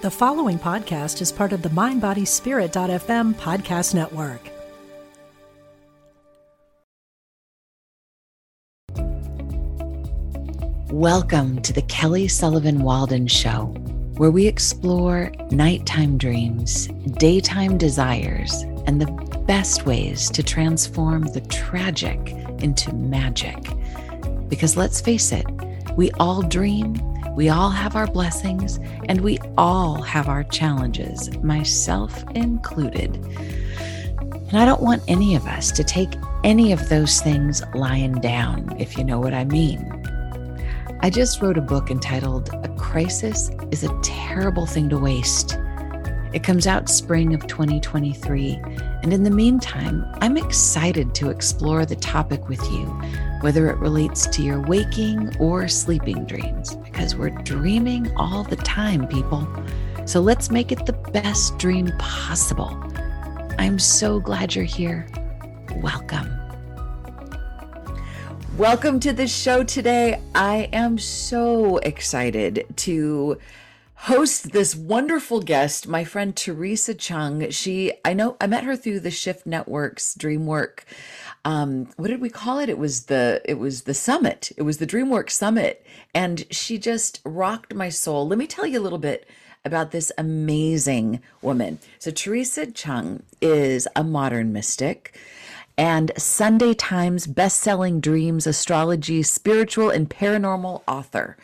The following podcast is part of the MindBodySpirit.fm podcast network. Welcome to the Kelly Sullivan Walden Show, where we explore nighttime dreams, daytime desires, and the best ways to transform the tragic into magic. Because let's face it, we all dream we all have our blessings and we all have our challenges, myself included. And I don't want any of us to take any of those things lying down, if you know what I mean. I just wrote a book entitled A Crisis is a Terrible Thing to Waste. It comes out spring of 2023. And in the meantime, I'm excited to explore the topic with you, whether it relates to your waking or sleeping dreams, because we're dreaming all the time, people. So let's make it the best dream possible. I'm so glad you're here. Welcome. Welcome to the show today. I am so excited to host this wonderful guest, my friend Theresa Cheung. She, I know, I met her through the Shift Network's DreamWork. Um, what did we call it? It was the it was the summit. It was the DreamWork Summit, and she just rocked my soul. Let me tell you a little bit about this amazing woman. So Theresa Cheung is a modern mystic and Sunday Times best-selling dreams astrology spiritual and paranormal author.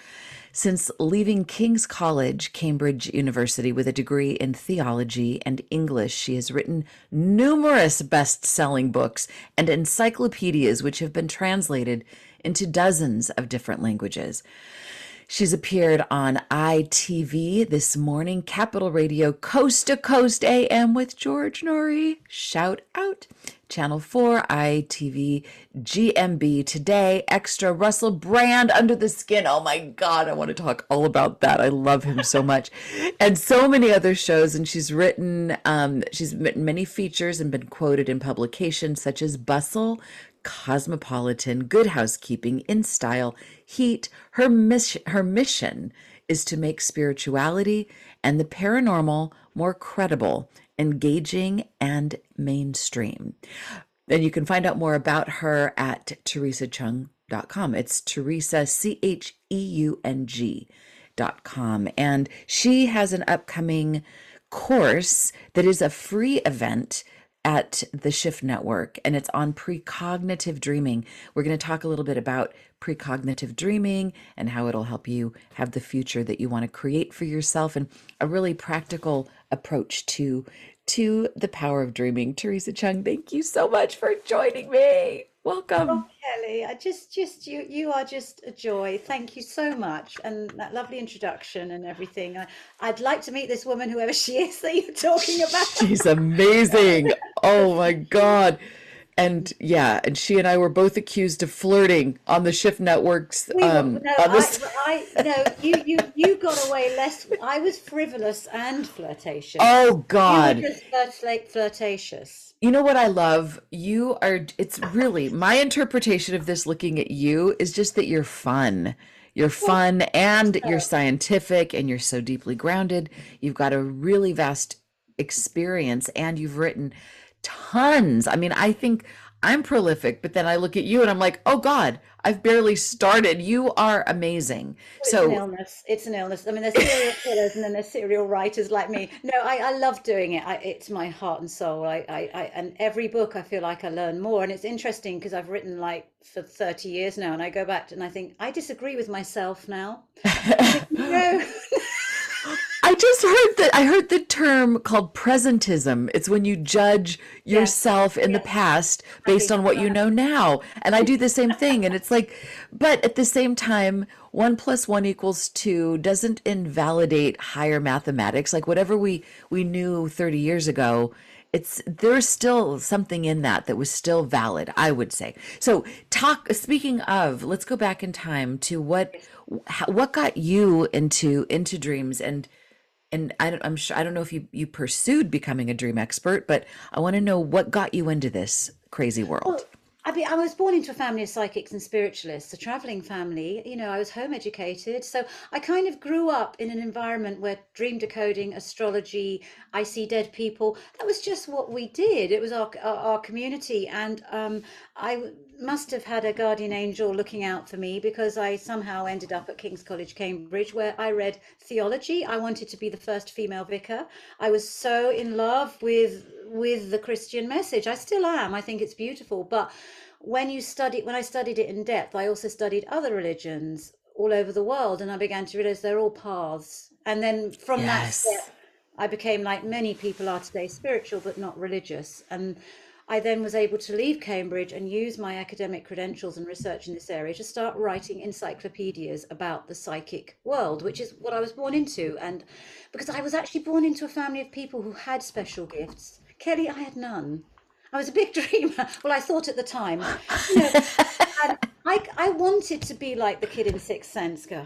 Since leaving King's College, Cambridge University, with a degree in theology and English, she has written numerous best selling books and encyclopedias, which have been translated into dozens of different languages. She's appeared on ITV this morning, Capital Radio, Coast to Coast AM with George Noory. Shout out. Channel 4, ITV, GMB Today, Extra, Russell Brand, Under the Skin. Oh my God, I want to talk all about that. I love him so much. and so many other shows. And she's written, um, she's written many features and been quoted in publications such as Bustle, Cosmopolitan, Good Housekeeping, In Style, Heat. Her mission, her mission is to make spirituality and the paranormal more credible engaging, and mainstream. And you can find out more about her at theresacheung.com. It's Theresa, C H E U N G. Dot com. And she has an upcoming course that is a free event at the Shift Network, and it's on precognitive dreaming. We're going to talk a little bit about precognitive dreaming and how it'll help you have the future that you want to create for yourself, and a really practical approach to to the power of dreaming. Theresa Cheung, thank you so much for joining me. Welcome. Oh, Kelly, I just, just you, you are just a joy. Thank you so much, and that lovely introduction and everything. I, I'd like to meet this woman, whoever she is that you're talking about. She's amazing. oh my god. And yeah, and she and I were both accused of flirting on the Shift Networks. We were, Um, no, on I, this, I, no, you, you, you got away less. I was frivolous and flirtatious. oh You were God. just flirt, flirtatious. You know what I love? You are, it's really my interpretation of this looking at you is just that you're fun. You're fun and you're scientific and you're so deeply grounded. You've got a really vast experience and you've written tons. I mean, I think I'm prolific, but then I look at you and I'm like, oh God, I've barely started. You are amazing. It's an So, illness. It's an illness. I mean, there's serial killers and then there's serial writers like me. No, I, I love doing it. I, it's my heart and soul. I, I, I, and every book I feel like I learn more. And it's interesting because I've written like for 30 years now, and I go back and I think I disagree with myself now. No, I just heard that I heard the term called presentism. It's when you judge yourself in the past based on what you know now. And I do the same thing. And it's like, but at the same time, one plus one equals two doesn't invalidate higher mathematics. Like whatever we we knew 30 years ago, it's there's still something in that that was still valid, I would say. So talk speaking of, let's go back in time to what how- what got you into into dreams and and I don't, I'm sure I don't know if you you pursued becoming a dream expert, but I want to know what got you into this crazy world. I mean, I was born into a family of psychics and spiritualists, a traveling family. You know, I was home educated. So I kind of grew up in an environment where dream decoding, astrology, I see dead people, that was just what we did. It was our, our, our community. And um, I must have had a guardian angel looking out for me because I somehow ended up at King's College, Cambridge, where I read theology. I wanted to be the first female vicar. I was so in love with with the Christian message. I still am. I think it's beautiful. But when you study, when I studied it in depth, I also studied other religions all over the world, and I began to realize they're all paths. And then from yes. that step, I became like many people are today, spiritual but not religious. And I then was able to leave Cambridge and use my academic credentials and research in this area to start writing encyclopedias about the psychic world, which is what I was born into. And because I was actually born into a family of people who had special gifts Kelly, I had none. I was a big dreamer. Well, I thought at the time. You know, I, I wanted to be like the kid in Sixth Sense. Go,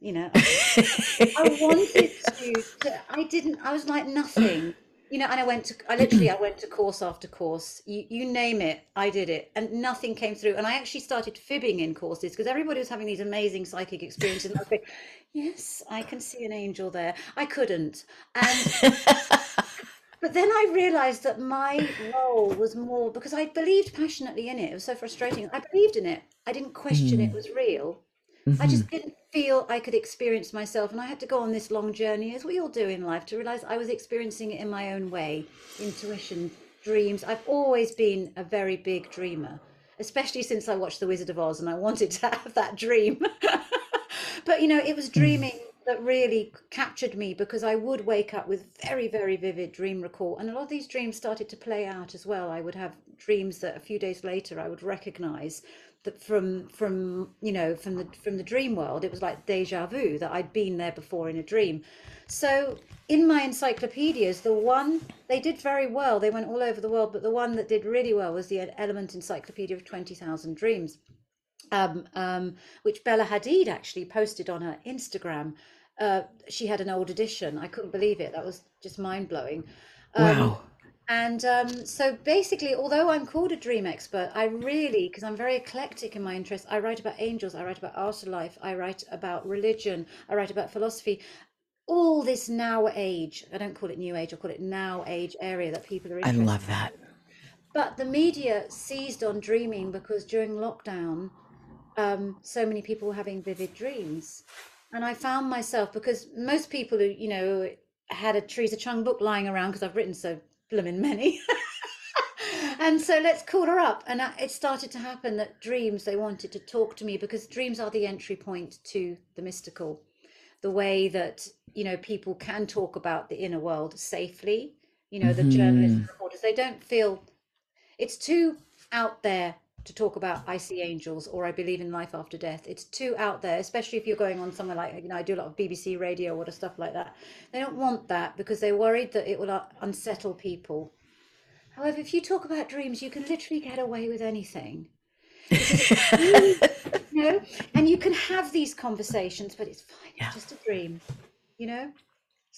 you know, I wanted to, to. I didn't. I was like nothing. You know, and I went to. I literally, I went to course after course. You, you name it, I did it, and nothing came through. And I actually started fibbing in courses because everybody was having these amazing psychic experiences. And I was like, yes, I can see an angel there. I couldn't, and but then I realized that my role was more because I believed passionately in it. It was so frustrating. I believed in it. I didn't question mm. it was real. Mm-hmm. I just mm-hmm. didn't feel I could experience myself. And I had to go on this long journey, as we all do in life, to realize I was experiencing it in my own way intuition, dreams. I've always been a very big dreamer, especially since I watched The Wizard of Oz and I wanted to have that dream. but, you know, it was mm. dreaming that really captured me because I would wake up with very, very vivid dream recall. And a lot of these dreams started to play out as well. I would have dreams that a few days later I would recognize that from from you know from the from the dream world it was like deja vu that I'd been there before in a dream. So in my encyclopedias, the one they did very well. They went all over the world, but the one that did really well was the Element Encyclopedia of Twenty Thousand Dreams. Um, um, which Bella Hadid actually posted on her Instagram uh, she had an old edition. I couldn't believe it. That was just mind blowing. Um, wow. And um, so basically, although I'm called a dream expert, I really, because I'm very eclectic in my interests, I write about angels, I write about afterlife, I write about religion, I write about philosophy, all this now age. I don't call it new age, I call it now age area that people are interested I love that. But the media seized on dreaming because during lockdown, um, so many people were having vivid dreams and I found myself because most people who you know had a Theresa Cheung book lying around because I've written so blooming many. and so let's call her up. And it started to happen that dreams, they wanted to talk to me because dreams are the entry point to the mystical. The way that, you know, people can talk about the inner world safely. You know, the mm-hmm. journalists, reporters, they don't feel it's too out there to talk about I see angels or I believe in life after death. It's too out there, especially if you're going on somewhere like, you know, I do a lot of BBC radio or stuff like that. They don't want that because they're worried that it will uh, unsettle people. However, if you talk about dreams, you can literally get away with anything. you know, and you can have these conversations, but it's fine. Yeah. It's just a dream, you know?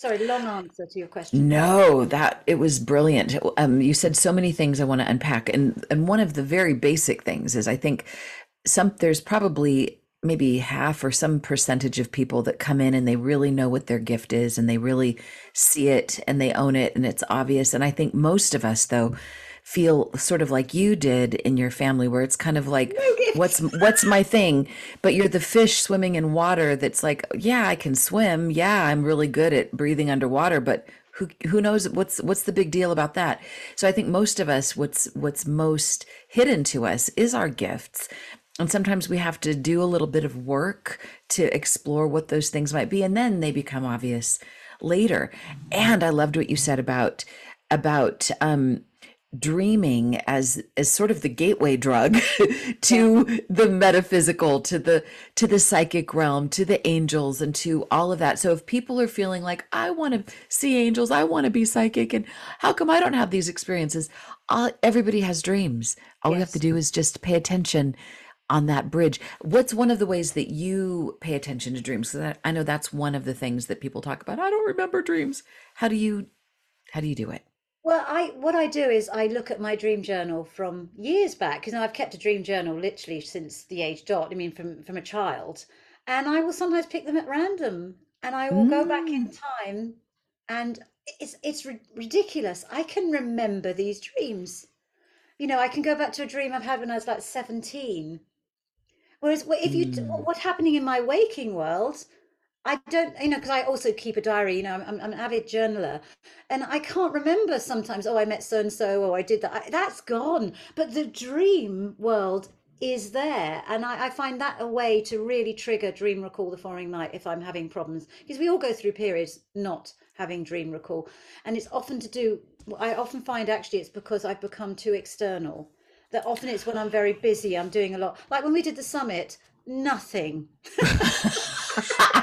Sorry, long answer to your question. No, that it was brilliant. Um, you said so many things I want to unpack, and and one of the very basic things is I think some there's probably maybe half or some percentage of people that come in and they really know what their gift is and they really see it and they own it and it's obvious. And I think most of us though feel sort of like you did in your family where it's kind of like what's what's my thing? But you're the fish swimming in water that's like yeah I can swim. Yeah I'm really good at breathing underwater but who who knows what's what's the big deal about that? So I think most of us what's what's most hidden to us is our gifts. And sometimes we have to do a little bit of work to explore what those things might be and then they become obvious later. And I loved what you said about about um dreaming as as sort of the gateway drug to yeah. the metaphysical to the to the psychic realm to the angels and to all of that. So if people are feeling like i want to see angels i want to be psychic and how come i don't have these experiences? All, everybody has dreams. All yes. we have to do is just pay attention on that bridge. What's one of the ways that you pay attention to dreams? Because I, I know that's one of the things that people talk about. I don't remember dreams. How do you how do you do it Well, I what I do is I look at my dream journal from years back because I've kept a dream journal literally since the age dot. I mean, from from a child, and I will sometimes pick them at random, and I will go back in Mm. time, and it's it's ri- ridiculous. I can remember these dreams. You know, I can go back to a dream I've had when I was like 17. Whereas if you Mm. what's happening in my waking world, I don't, you know, because I also keep a diary, you know, I'm, I'm an avid journaler and I can't remember sometimes, oh, I met so and so, or I did that. I, that's gone. But the dream world is there. And I, I find that a way to really trigger dream recall the following night if I'm having problems. Because we all go through periods not having dream recall. And it's often to do, I often find actually it's because I've become too external. That often it's when I'm very busy, I'm doing a lot. Like when we did the summit, nothing.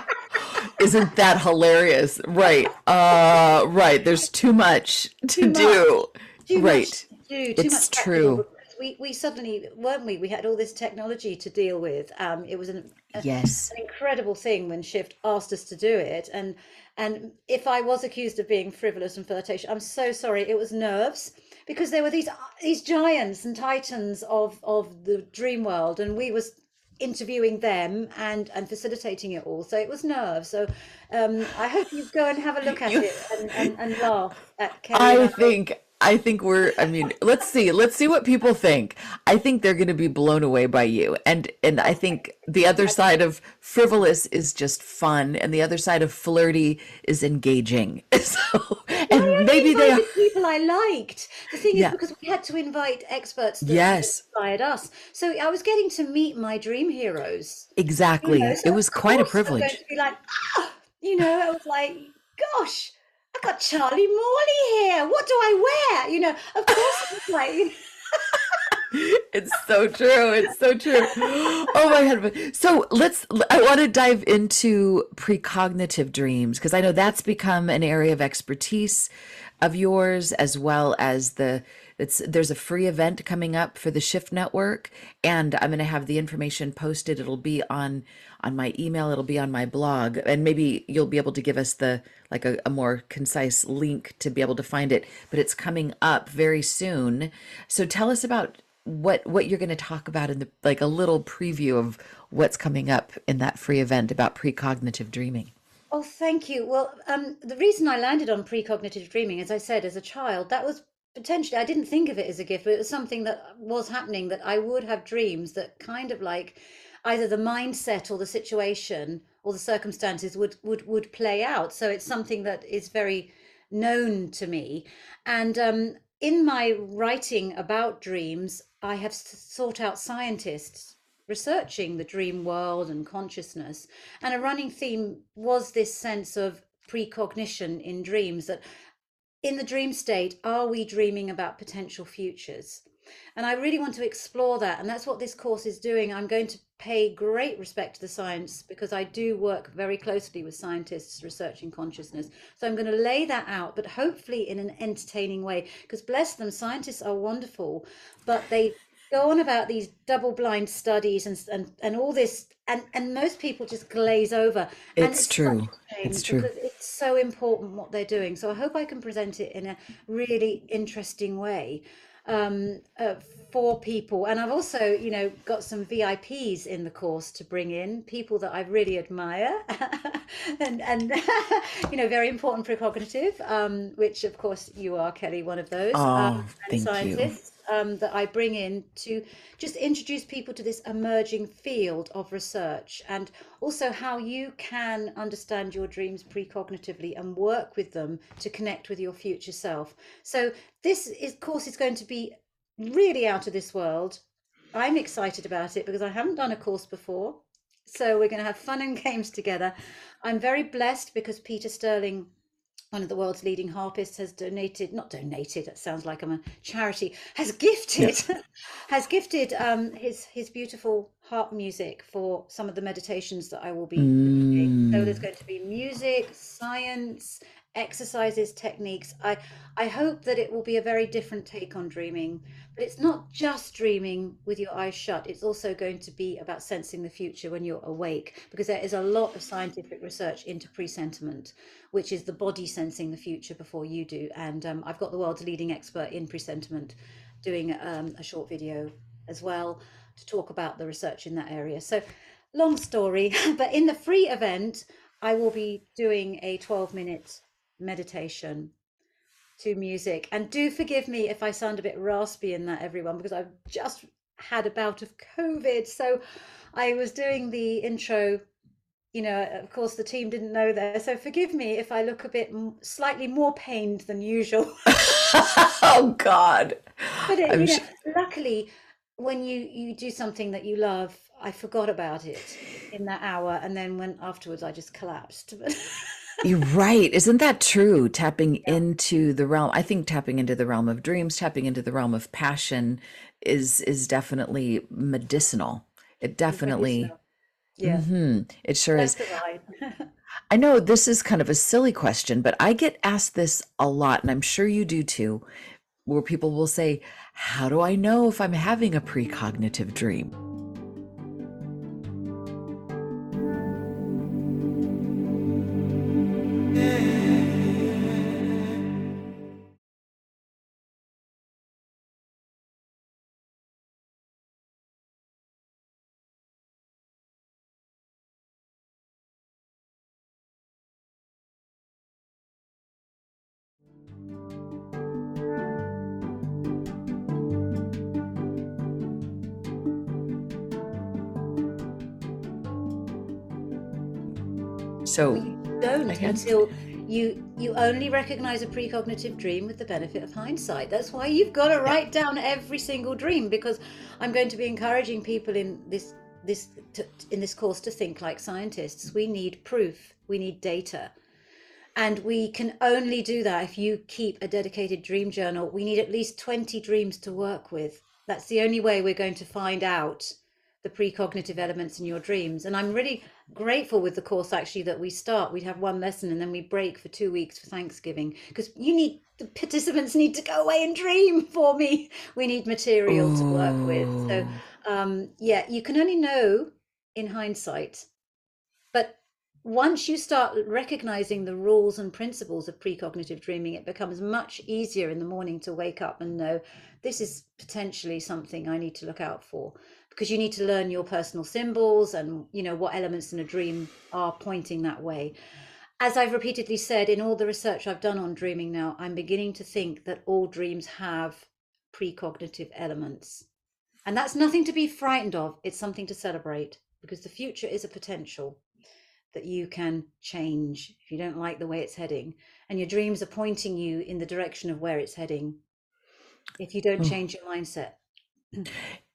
Isn't that hilarious? Right. Uh right. There's too much to Too much. do. too Right. do, too It's true. We we suddenly weren't we? We had all this technology to deal with. Um, it was an, a, Yes. an incredible thing when Shift asked us to do it. And and if I was accused of being frivolous and flirtatious, I'm so sorry. It was nerves because there were these these giants and titans of of the dream world, and we was interviewing them and and facilitating it all so it was nerves so um i hope you go and have a look at You- it and, and, and laugh at Kelly I. think I think we're I mean, let's see. Let's see what people think. I think they're going to be blown away by you. And and I think the other side of frivolous is just fun and the other side of flirty is engaging. So and maybe they are... people I liked. The thing is, Yeah. because we had to invite experts that Yes. inspired us, so I was getting to meet my dream heroes. You exactly. know, It was quite a privilege. to be like, ah, you know, I was like, gosh, I got Charlie Morley here. What do I wear? You know, of course, it's like, It's so true. It's so true. Oh my God. So let's, I want to dive into precognitive dreams because I know that's become an area of expertise of yours as well as the, it's, there's a free event coming up for the Shift Network and I'm going to have the information posted. It'll be on, on my email. It'll be on my blog and maybe you'll be able to give us the, like a, a more concise link to be able to find it, but it's coming up very soon. So tell us about what what you're going to talk about in the like a little preview of what's coming up in that free event about precognitive dreaming. Oh, thank you. Well, um, the reason I landed on precognitive dreaming, as I said, as a child, that was potentially, I didn't think of it as a gift, but it was something that was happening that I would have dreams that kind of like either the mindset or the situation or the circumstances would would would play out. So it's something that is very known to me. And um, in my writing about dreams, I have sought out scientists researching the dream world and consciousness. And a running theme was this sense of precognition in dreams that in the dream state, are we dreaming about potential futures? And I really want to explore that. And that's what this course is doing. I'm going to pay great respect to the science because I do work very closely with scientists researching consciousness. So I'm going to lay that out, but hopefully in an entertaining way. Because bless them, scientists are wonderful, but they go on about these double blind studies and, and, and all this. And, and most people just glaze over. And It's such true. It's true. it's so important what they're doing. So I hope I can present it in a really interesting way um, uh, for people. And I've also, you know, got some VIPs in the course to bring in people that I really admire, and and you know, very important precognitive, um, which of course you are, Kelly, one of those, Oh, um, thank you. scientists. Um, that I bring in to just introduce people to this emerging field of research and also how you can understand your dreams precognitively and work with them to connect with your future self. So this is course is going to be really out of this world. I'm excited about it because I haven't done a course before. So we're going to have fun and games together. I'm very blessed because Peter Sterling, one of the world's leading harpists, has donated, not donated, that sounds like I'm a charity, has gifted, has gifted um, his, his beautiful harp music for some of the meditations that I will be doing. So there's Mm, going to be music, science, exercises, techniques. I I hope that it will be a very different take on dreaming. But it's not just dreaming with your eyes shut. It's also going to be about sensing the future when you're awake, because there is a lot of scientific research into presentiment, which is the body sensing the future before you do. And um, I've got the world's leading expert in presentiment doing um, a short video as well to talk about the research in that area. So, long story, but in the free event, I will be doing a 12 minute meditation to music. And do forgive me if I sound a bit raspy in that, everyone, because I've just had a bout of COVID. So I was doing the intro. You know, of course, the team didn't know there. So forgive me if I look a bit slightly more pained than usual. oh, God. But it, you know, luckily, when you you do something that you love, I forgot about it in that hour, and then when afterwards, I just collapsed. You're right. Isn't that true? Tapping yeah. into the realm. I think tapping into the realm of dreams, tapping into the realm of passion is is definitely medicinal. It definitely Yeah. hmm It sure That's is. I know this is kind of a silly question, but I get asked this a lot, and I'm sure you do too, where people will say, How do I know if I'm having a precognitive dream? So, you don't until you you only recognize a precognitive dream with the benefit of hindsight. That's why you've got to write down every single dream because I'm going to be encouraging people in this this to, in this course to think like scientists. We need proof. We need data. And we can only do that if you keep a dedicated dream journal. We need at least 20 dreams to work with. That's the only way we're going to find out the precognitive elements in your dreams. And I'm really grateful with the course actually that we start. We'd have one lesson and then we break for two weeks for Thanksgiving because you need the participants need to go away and dream for me. We need material to work with. So um, yeah, you can only know in hindsight. But once you start recognizing the rules and principles of precognitive dreaming, it becomes much easier in the morning to wake up and know this is potentially something I need to look out for because you need to learn your personal symbols and you know what elements in a dream are pointing that way. As I've repeatedly said in all the research I've done on dreaming now, I'm beginning to think that all dreams have precognitive elements. And that's nothing to be frightened of, it's something to celebrate because the future is a potential that you can change if you don't like the way it's heading. And your dreams are pointing you in the direction of where it's heading if you don't oh, change your mindset.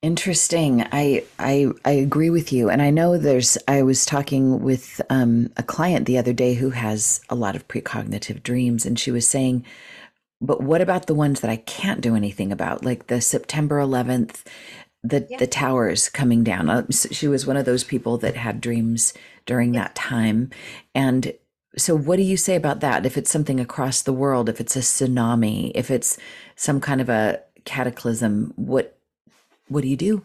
Interesting. I I I agree with you, and I know there's. I was talking with um, a client the other day who has a lot of precognitive dreams, and she was saying, "But what about the ones that I can't do anything about, like the September 11th, the Yeah, the towers coming down?" Uh, s- She was one of those people that had dreams during yeah. that time, and so what do you say about that? If it's something across the world, if it's a tsunami, if it's some kind of a cataclysm, what what do you do?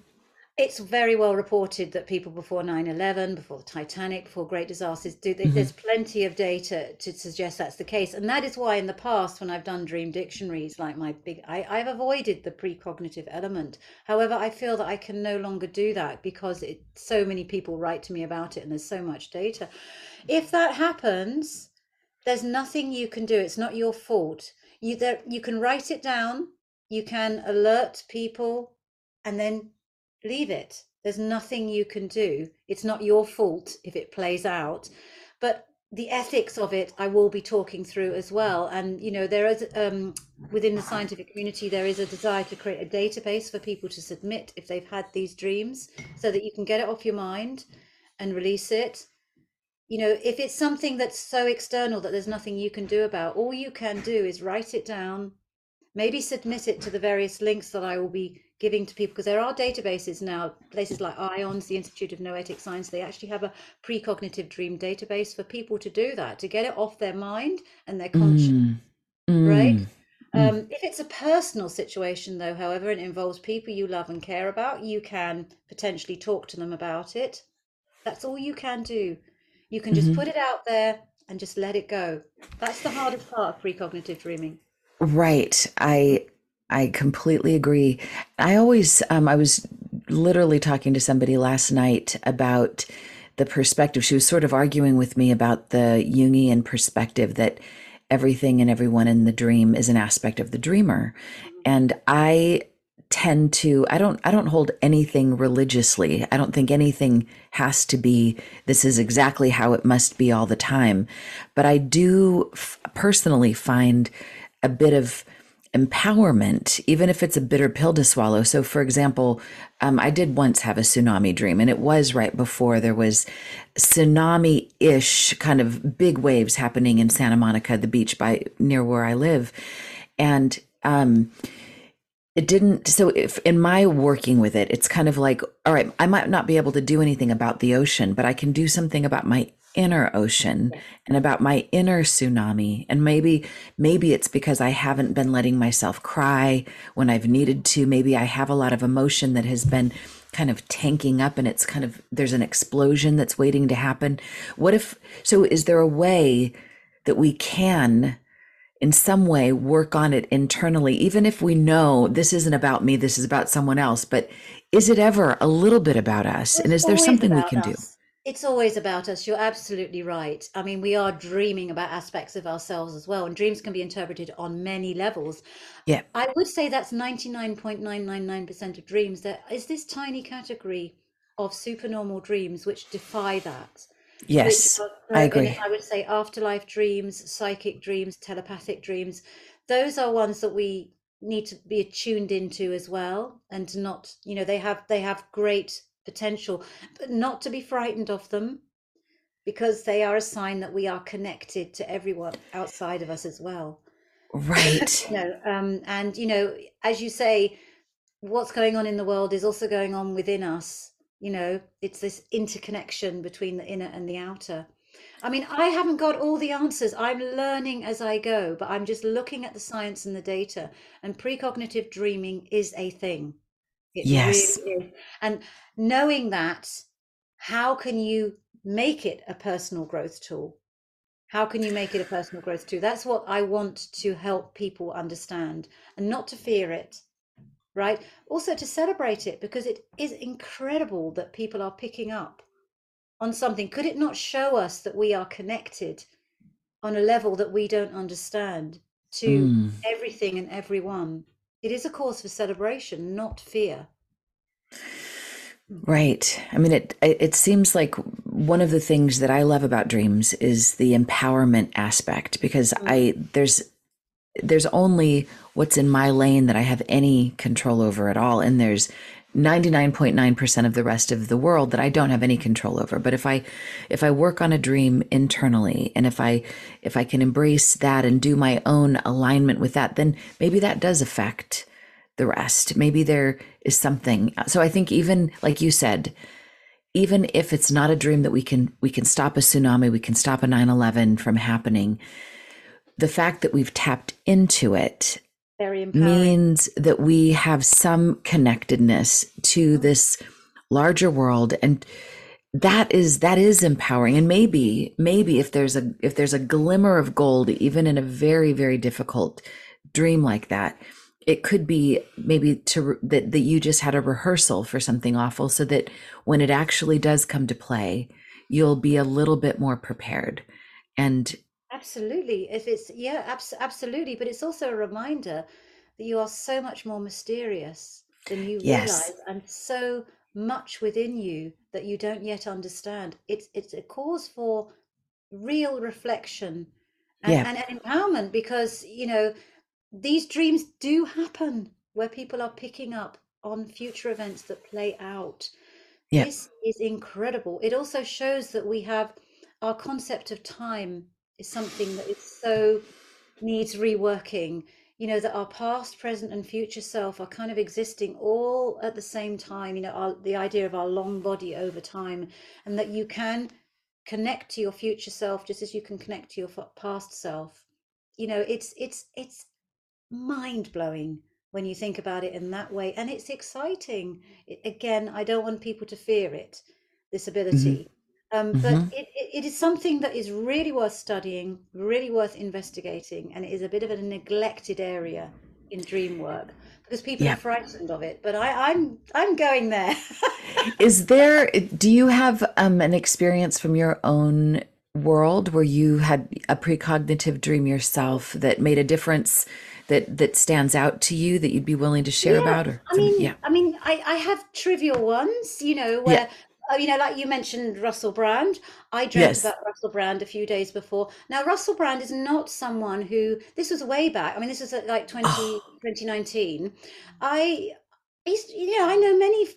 It's very well reported that people before 9 11, before the Titanic, before great disasters, do. there- hmm There's plenty of data to suggest that's the case. And that is why, in the past, when I've done dream dictionaries, like my big, I, I've avoided the precognitive element. However, I feel that I can no longer do that because it, so many people write to me about it and there's so much data. If that happens, there's nothing you can do. It's not your fault. You there, you can write it down, you can alert people, and then leave it. There's nothing you can do. It's not your fault if it plays out. But the ethics of it, I will be talking through as well. And you know, there is um, within the scientific community, there is a desire to create a database for people to submit if they've had these dreams, so that you can get it off your mind and release it you know, if it's something that's so external that there's nothing you can do about, all you can do is write it down, maybe submit it to the various links that I will be giving to people because there are databases now places like ions the institute of noetic science they actually have a precognitive dream database for people to do that to get it off their mind and their conscience Mm, right mm, um, if it's a personal situation though however and it involves people you love and care about you can potentially talk to them about it. That's all you can do. You can just Mhm. put it out there and just let it go. That's the hardest part of precognitive dreaming. Right. I I completely agree. I always um I was literally talking to somebody last night about the perspective. She was sort of arguing with me about the Jungian perspective that everything and everyone in the dream is an aspect of the dreamer. And I tend to I don't I don't hold anything religiously. I don't think anything has to be this is exactly how it must be all the time. But I do f- personally find a bit of empowerment, even if it's a bitter pill to swallow. So, for example, um, I did once have a tsunami dream, and it was right before there was tsunami ish kind of big waves happening in Santa Monica, the beach by near where I live. And um, it didn't so if in my working with it it's kind of like all right i might not be able to do anything about the ocean but i can do something about my inner ocean and about my inner tsunami and maybe maybe it's because i haven't been letting myself cry when i've needed to maybe i have a lot of emotion that has been kind of tanking up and it's kind of there's an explosion that's waiting to happen what if so is there a way that we can in some way work on it internally, even if we know this isn't about me, this is about someone else. But is it ever a little bit about us? And is there something we can do? It's always about us. You're absolutely right. I mean, we are dreaming about aspects of ourselves as well, and dreams can be interpreted on many levels. Yeah. I would say that's 99.999% of dreams. There is this tiny category of supernormal dreams which defy that. Yes, are, I agree. I would say afterlife dreams, psychic dreams, telepathic dreams. Those are ones that we need to be attuned into as well, and not, you know, they have they have great potential, but not to be frightened of them because they are a sign that we are connected to everyone outside of us as well. Right. You know, um, and you know, as you say, what's going on in the world is also going on within us. You know, it's this interconnection between the inner and the outer. I mean, I haven't got all the answers. I'm learning as I go, but I'm just looking at the science and the data. And precognitive dreaming is a thing. It Yes. really is. And knowing that, how can you make it a personal growth tool? How can you make it a personal growth tool? That's what I want to help people understand and not to fear it, right? Also to celebrate it because it is incredible that people are picking up on something. Could it not show us that we are connected on a level that we don't understand to Mm. everything and everyone? It is a cause for celebration, not fear. Right. I mean, it it seems like one of the things that I love about dreams is the empowerment aspect because I mm-hmm. there's there's only what's in my lane that I have any control over at all, and there's 99.9% of the rest of the world that I don't have any control over. But if I if I work on a dream internally and if I if I can embrace that and do my own alignment with that, then maybe that does affect the rest. Maybe there is something. So I think even like you said, even if it's not a dream that we can we can stop a tsunami, we can stop a 9/11 from happening, the fact that we've tapped into it. Means that we have some connectedness to this larger world. And that is that is empowering. And maybe maybe if there's a if there's a glimmer of gold even in a very very difficult dream like that it could be maybe to that that you just had a rehearsal for something awful so that when it actually does come to play you'll be a little bit more prepared. And Absolutely. If it's, yeah, abs- absolutely. But it's also a reminder that you are so much more mysterious than you Yes. realize and so much within you that you don't yet understand. It's it's a cause for real reflection and, Yeah. and, and empowerment because, you know, these dreams do happen where people are picking up on future events that play out. Yeah. This is incredible. It also shows that we have our concept of time is something that is so needs reworking. you know that our past present and future self are kind of existing all at the same time you know our, the idea of our long body over time and that you can connect to your future self just as you can connect to your past self you know it's it's it's mind blowing when you think about it in that way and it's exciting it, again i don't want people to fear it this Mm-hmm. Um, but Mhm. it, it, is something that is really worth studying really worth investigating and it is a bit of a neglected area in dream work because people Yeah. are frightened of it but I, i'm i'm going there Is there, do you have um, an experience from your own world where you had a precognitive dream yourself that made a difference that that stands out to you that you'd be willing to share Yeah, about or I mean, yeah. I mean, I, I have trivial ones, you know, where, uh, you know, like you mentioned Russell Brand. I dreamt Yes. about Russell Brand a few days before. Now, Russell Brand is not someone who, this was way back. I mean, this was like 20, Oh. 2019. I, he's, you know, I know many,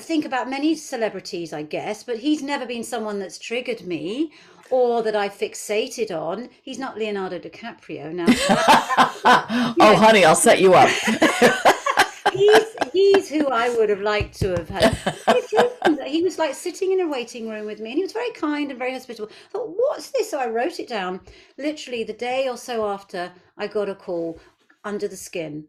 think about many celebrities, I guess, but he's never been someone that's triggered me or that I fixated on. He's not Leonardo DiCaprio now. oh, honey, I'll set you up. he's who I would have liked to have had. He was like sitting in a waiting room with me, and he was very kind and very hospitable. I thought, what's this? So I wrote it down. Literally the day or so after, I got a call under the skin,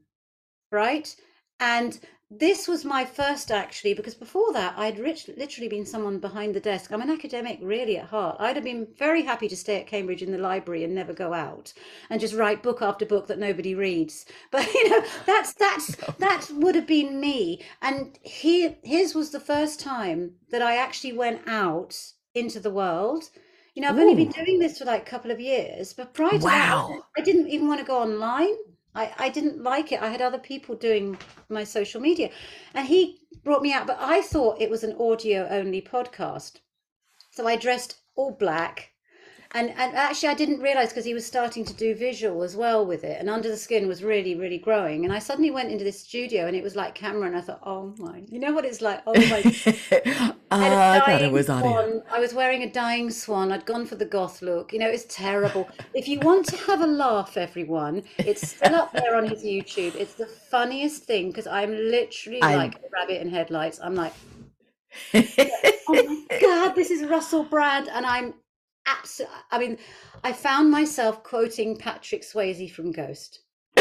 right? And this was my first actually, because before that, I'd rich, literally been someone behind the desk. I'm an academic, really at heart. I'd have been very happy to stay at Cambridge in the library and never go out and just write book after book that nobody reads. But you know, that's that's that would have been me. And here, his was the first time that I actually went out into the world. You know, I've only been doing this for like a couple of years, but prior to Wow. that, I didn't even want to go online. I, I didn't like it. I had other people doing my social media. And he brought me out, but I thought it was an audio only podcast. So I dressed all black. And and actually I didn't realize because he was starting to do visual as well with it. And under the skin was really, really growing. And I suddenly went into this studio and it was like camera and I thought, oh my, you know what it's like? Oh my I had a I thought it was audio. I was wearing a dying swan. I'd gone for the goth look. You know, it's terrible. if you want to have a laugh, everyone, it's still up there on his YouTube. It's the funniest thing because I'm literally I'm- like a rabbit in headlights. I'm like, oh my God, this is Russell Brand. And I'm absolutely, I mean, I found myself quoting Patrick Swayze from Ghost.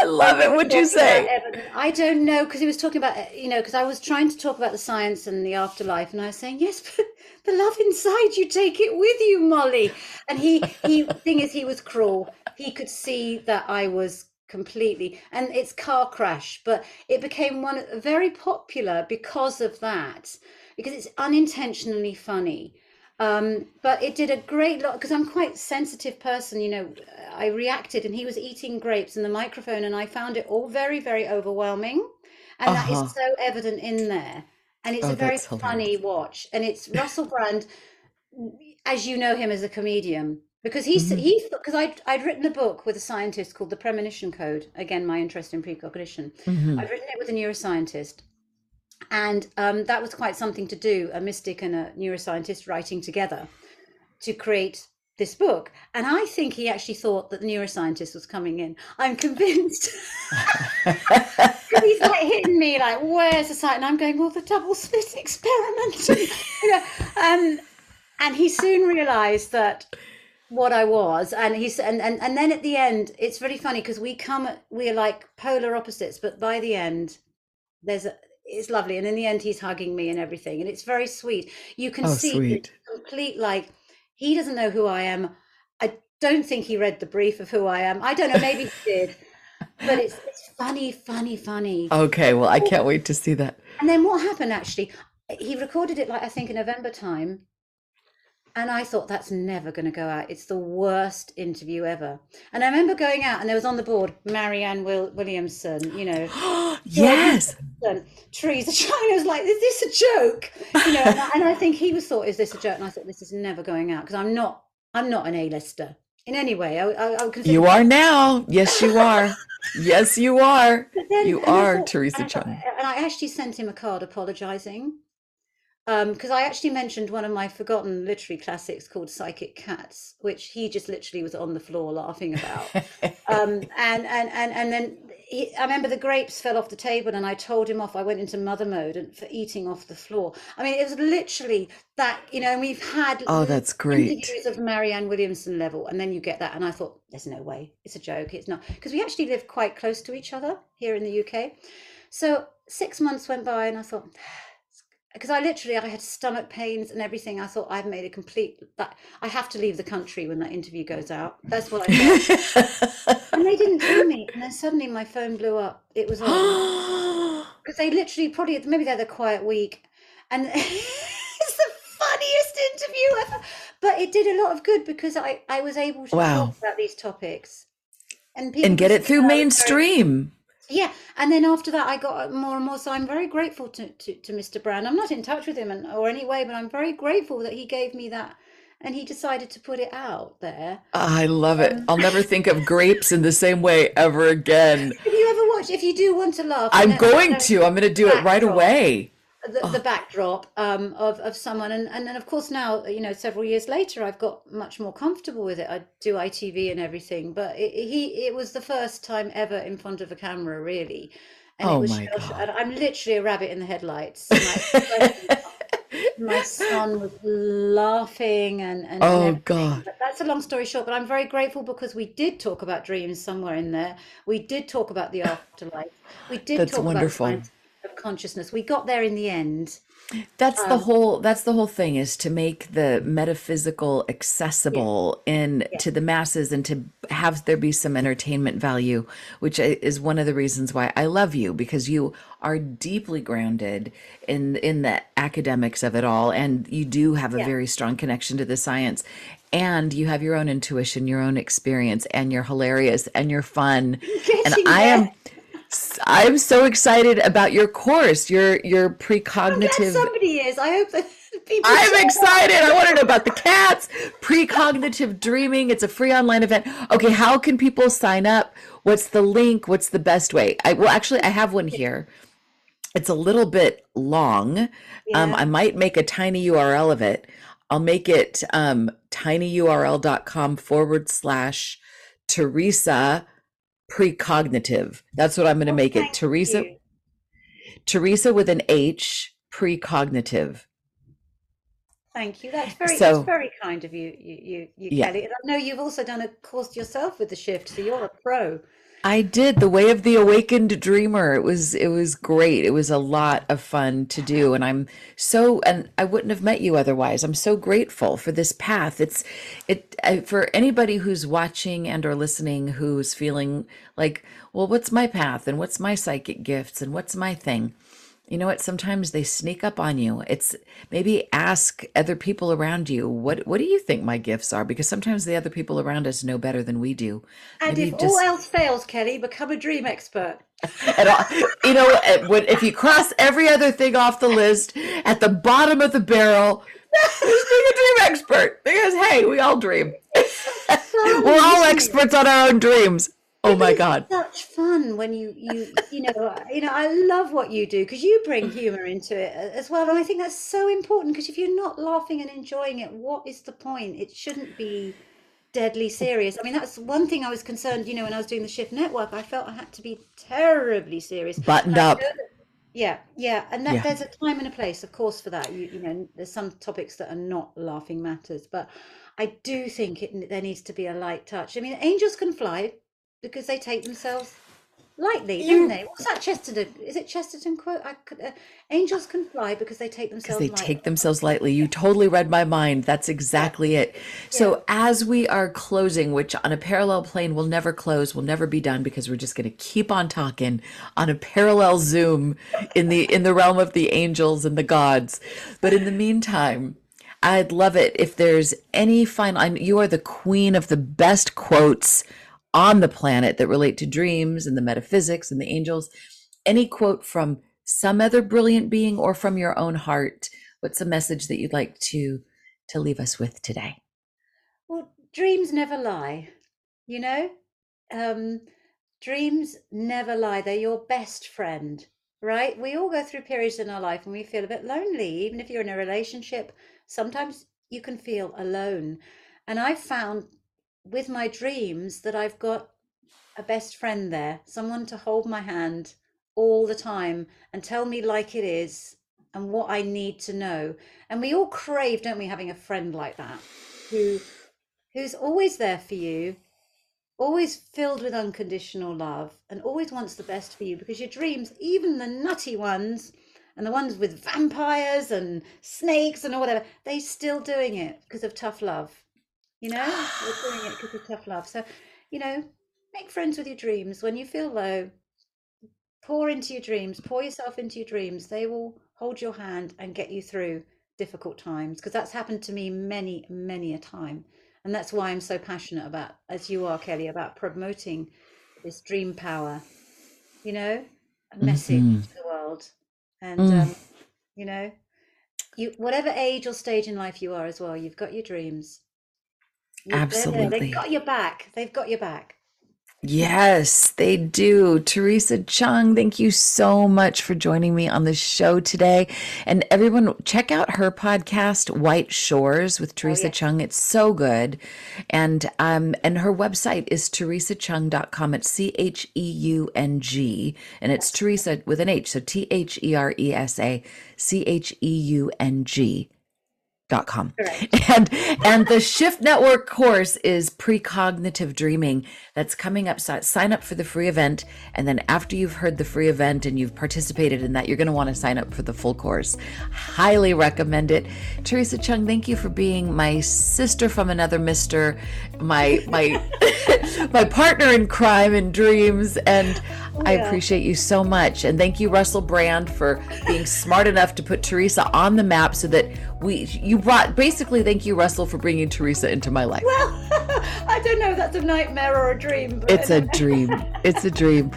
I love it. What'd you say? I don't know because he was talking about uh, you know because I was trying to talk about the science and the afterlife and I was saying yes but the love inside you take it with you Molly and he he thing is he was cruel he could see that I was completely and it's car crash but it became one very popular because of that because it's unintentionally funny um, but it did a great lot because I'm quite sensitive person, you know. I reacted, and he was eating grapes in the microphone, and I found it all very, very overwhelming, and that Uh-huh. is so evident in there. And it's Oh, a very funny watch, and it's Russell Brand, as you know him as a comedian, because he's Mhm. he because I'd I'd written a book with a scientist called The Premonition Code. Again, my interest in precognition. Mhm. I've written it with a neuroscientist. And um, that was quite something to do, a mystic and a neuroscientist writing together to create this book. And I think he actually thought that the neuroscientist was coming in. I'm convinced. he's like hitting me like, where's the site? And I'm going, well, the double slit experiment. you know, um, and he soon realized that what I was, and he's and, and and then at the end, it's really funny because we come, we're like polar opposites, but by the end, there's a, it's lovely, and in the end, he's hugging me and everything, and it's very sweet. You can Oh, see sweet. complete like he doesn't know who I am. I don't think he read the brief of who I am. I don't know, maybe he did, but it's it's funny, funny, funny. Okay, well, I can't wait to see that. And then what happened actually? He recorded it like I think in November time. And I thought that's never going to go out. It's the worst interview ever. And I remember going out and there was on the board Marianne Will- Williamson, you know, yes. and Theresa Cheung was like, "Is this a joke?" You know, and I, and I think he was thought, "Is this a joke?" And I thought, "This is never going out because I'm not, I'm not an A-lister in any way." I, I, I You are now. Yes, you are. Yes, you are. Then- You are thought- Theresa and Cheung. And I actually sent him a card apologizing. because I actually mentioned one of my forgotten literary classics called Psychic Cats, which he just literally was on the floor laughing about. um, and and and and then he, I remember the grapes fell off the table, and I told him off. I went into mother mode and for eating off the floor. I mean, it was literally that you know. And we've had oh, that's great interviews of Marianne Williamson level, and then you get that, and I thought, there's no way, it's a joke. It's not because we actually live quite close to each other here in the UK. So six months went by, and I thought because I literally I had stomach pains and everything. I thought I've made a complete that I have to leave the country when that interview goes out. That's what I thought. and they didn't tell me. And then suddenly my phone blew up. It was because they literally probably maybe they're the quiet week, and it's the funniest interview ever. But it did a lot of good because I I was able to wow. talk about these topics and and get it through mainstream yeah and then after that i got more and more so i'm very grateful to, to, to mr brand. I'm not in touch with him in, or any way but i'm very grateful that he gave me that and he decided to put it out there. I love it. Um, i'll never think of grapes in the same way ever again. If you ever watch if you do want to laugh i'm going to. I'm going to do it right away the, the backdrop um, of of someone, and and then of course now you know several years later I've got much more comfortable with it. I do ITV and everything, but it, he it was the first time ever in front of a camera really, and oh it was my God. I'm literally a rabbit in the headlights. My, son was laughing and, and oh and god. But that's a long story short but i'm very grateful because we did talk about dreams somewhere in there. We did talk about the afterlife. We did that's talk wonderful. about consciousness. We got there in the end. That's um, the whole that's the whole thing is to make the metaphysical accessible yeah. in yeah. to the masses and to have there be some entertainment value, which is one of the reasons why I love you because you are deeply grounded in in the academics of it all and you do have a yeah. very strong connection to the science and you have your own intuition, your own experience and you're hilarious and you're fun. and I am I'm so excited about your course, your your precognitive. somebody is. I hope that people. I'm excited. I want to know about the cats. Precognitive dreaming. It's a free online event. Okay, how can people sign up? What's the link? What's the best way? I well, actually, I have one here. It's a little bit long. Um, yeah. Um, I might make a tiny URL of it. I'll make it um, tinyurl.com forward slash Theresa precognitive. That's what I'm going to oh, make it. Theresa. You. Theresa with an H, precognitive. Thank you. That's very, so, that's very kind of you, you, you, you yeah. Kelly. I know you've also done a course yourself with the shift, so you're a pro. I did the way of the awakened dreamer. It was it was great. It was a lot of fun to do and I'm so and I wouldn't have met you otherwise. I'm so grateful for this path. It's it for anybody who's watching and or listening who's feeling like, well, what's my path and what's my psychic gifts and what's my thing? You know what? Sometimes they sneak up on you. It's maybe ask other people around you what what do you think my gifts are? Because sometimes the other people around us know better than we do. And maybe if just... all else fails kelly become a dream expert. And you know uh, if you cross every other thing off the list at the bottom of the barrel just being a dream expert? Because hey we all dream. We're all experts on our own dreams Oh my god. Such fun when you you you know uh, you know I love what you do because you bring humor into it uh, as well and I think that's so important because if you're not laughing and enjoying it what is the point? It shouldn't be deadly serious. I mean that's one thing I was concerned, you know, when I was doing the shift network, I felt I had to be terribly serious. Buttoned up. Uh, yeah, yeah, and that, yeah. there's a time and a place, of course, for that. You, you know, there's some topics that are not laughing matters, but I do think it, there needs to be a light touch. I mean, angels can fly, because they take themselves lightly, you, don't they? What's that Chesterton? Is it Chesterton quote? I could, uh, angels can fly because they take themselves. Lightly. They lightly. take themselves lightly. You totally read my mind. That's exactly it. So as we are closing, which on a parallel plane will never close, will never be done because we're just going to keep on talking on a parallel Zoom in the in the realm of the angels and the gods. But in the meantime. I'd love it if there's any final. I'm, you are the queen of the best quotes on the planet that relate to dreams and the metaphysics and the angels. Any quote from some other brilliant being or from your own heart? What's a message that you'd like to to leave us with today? Well, dreams never lie. You know, um, dreams never lie. They're your best friend. right? We all go through periods in our life when we feel a bit lonely. Even if you're in a relationship, sometimes you can feel alone. And I've found with my dreams that I've got a best friend there, someone to hold my hand all the time and tell me like it is and what I need to know. And we all crave, don't we, having a friend like that who who's always there for you, always filled with unconditional love and always wants the best for you because your dreams, even the nutty ones and the ones with vampires and snakes and all whatever, they're still doing it because of tough love. You know, they're doing it because of tough love. So, you know, make friends with your dreams. When you feel low, pour into your dreams, pour yourself into your dreams. They will hold your hand and get you through difficult times because that's happened to me many, many a time and that's why i'm so passionate about as you are kelly about promoting this dream power you know a message mm-hmm. to the world and mm. um, you know you whatever age or stage in life you are as well you've got your dreams absolutely they've got your back they've got your back Yes, they do. Theresa Cheung, thank you so much for joining me on the show today. And everyone, check out her podcast, White Shores with Theresa oh, yeah. Cheung. It's so good. And um, and her website is theresacheung.com. It's C H E U N G. And it's Theresa with an H. So T H E R E S A C H E U N G dot com. And and the shift network course is precognitive dreaming. That's coming up. So sign up for the free event and then after you've heard the free event and you've participated in that you're going to want to sign up for the full course. Highly recommend it. Theresa Cheung thank you for being my sister from another mister my my my partner in crime and dreams and yeah. i appreciate you so much. And thank you russell brand for being smart enough to put theresa on the map so that we you brought basically thank you russell for bringing theresa into my life. Well i don't know if that's a nightmare or a dream it's a dream. It's a dream.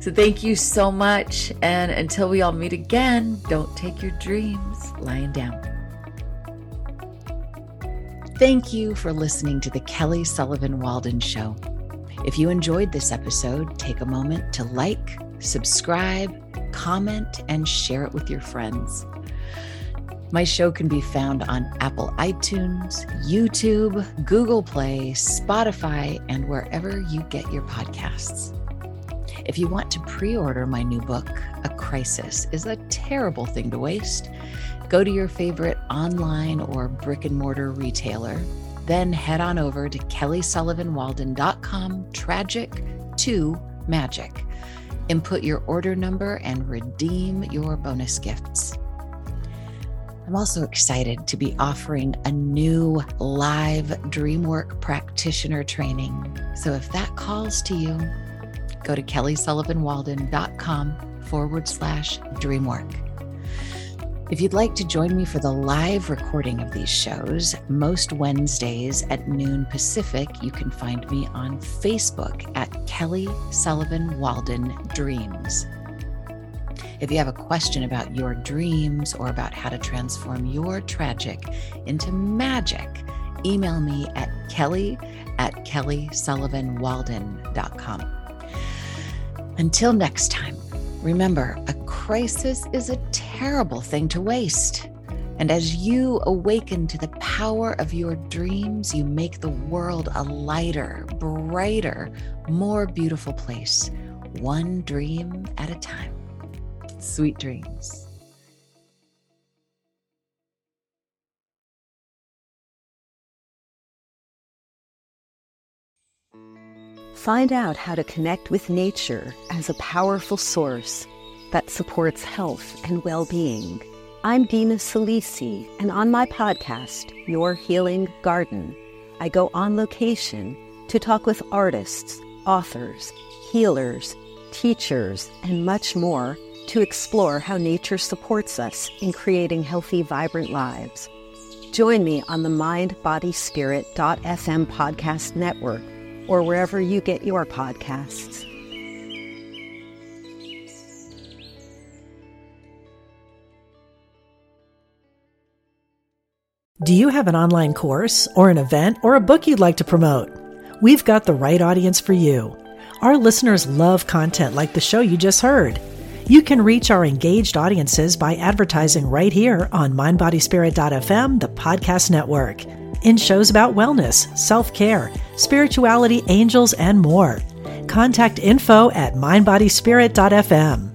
So thank you so much. And until we all meet again don't take your dreams lying down. Thank you for listening to the kelly sullivan walden show if you enjoyed this episode take a moment to like subscribe comment and share it with your friends my show can be found on Apple iTunes, YouTube, Google Play, Spotify, and wherever you get your podcasts. If you want to pre order my new book, A Crisis is a Terrible Thing to Waste, go to your favorite online or brick and mortar retailer. Then head on over to kellysullivanwalden.com tragic to magic. Input your order number and redeem your bonus gifts. I'm also excited to be offering a new live DreamWork practitioner training. So if that calls to you, go to kellysullivanwalden.com forward slash DreamWork. If you'd like to join me for the live recording of these shows, most Wednesdays at noon Pacific, you can find me on Facebook at Kelly Sullivan Walden Dreams. If you have a question about your dreams or about how to transform your tragic into magic, email me at kelly at kellysullivanwalden.com. Until next time, remember a crisis is a terrible thing to waste. And as you awaken to the power of your dreams, you make the world a lighter, brighter, more beautiful place, one dream at a time. Sweet dreams. Find out how to connect with nature as a powerful source that supports health and well being. I'm Dina Saalisi, and on my podcast, Your Healing Garden, I go on location to talk with artists, authors, healers, teachers, and much more to explore how nature supports us in creating healthy, vibrant lives. Join me on the mindbodyspirit.fm podcast network or wherever you get your podcasts. Do you have an online course or an event or a book you'd like to promote? We've got the right audience for you. Our listeners love content like the show you just heard. You can reach our engaged audiences by advertising right here on mindbodyspirit.fm, the podcast network, in shows about wellness, self care, spirituality, angels, and more. Contact info at mindbodyspirit.fm.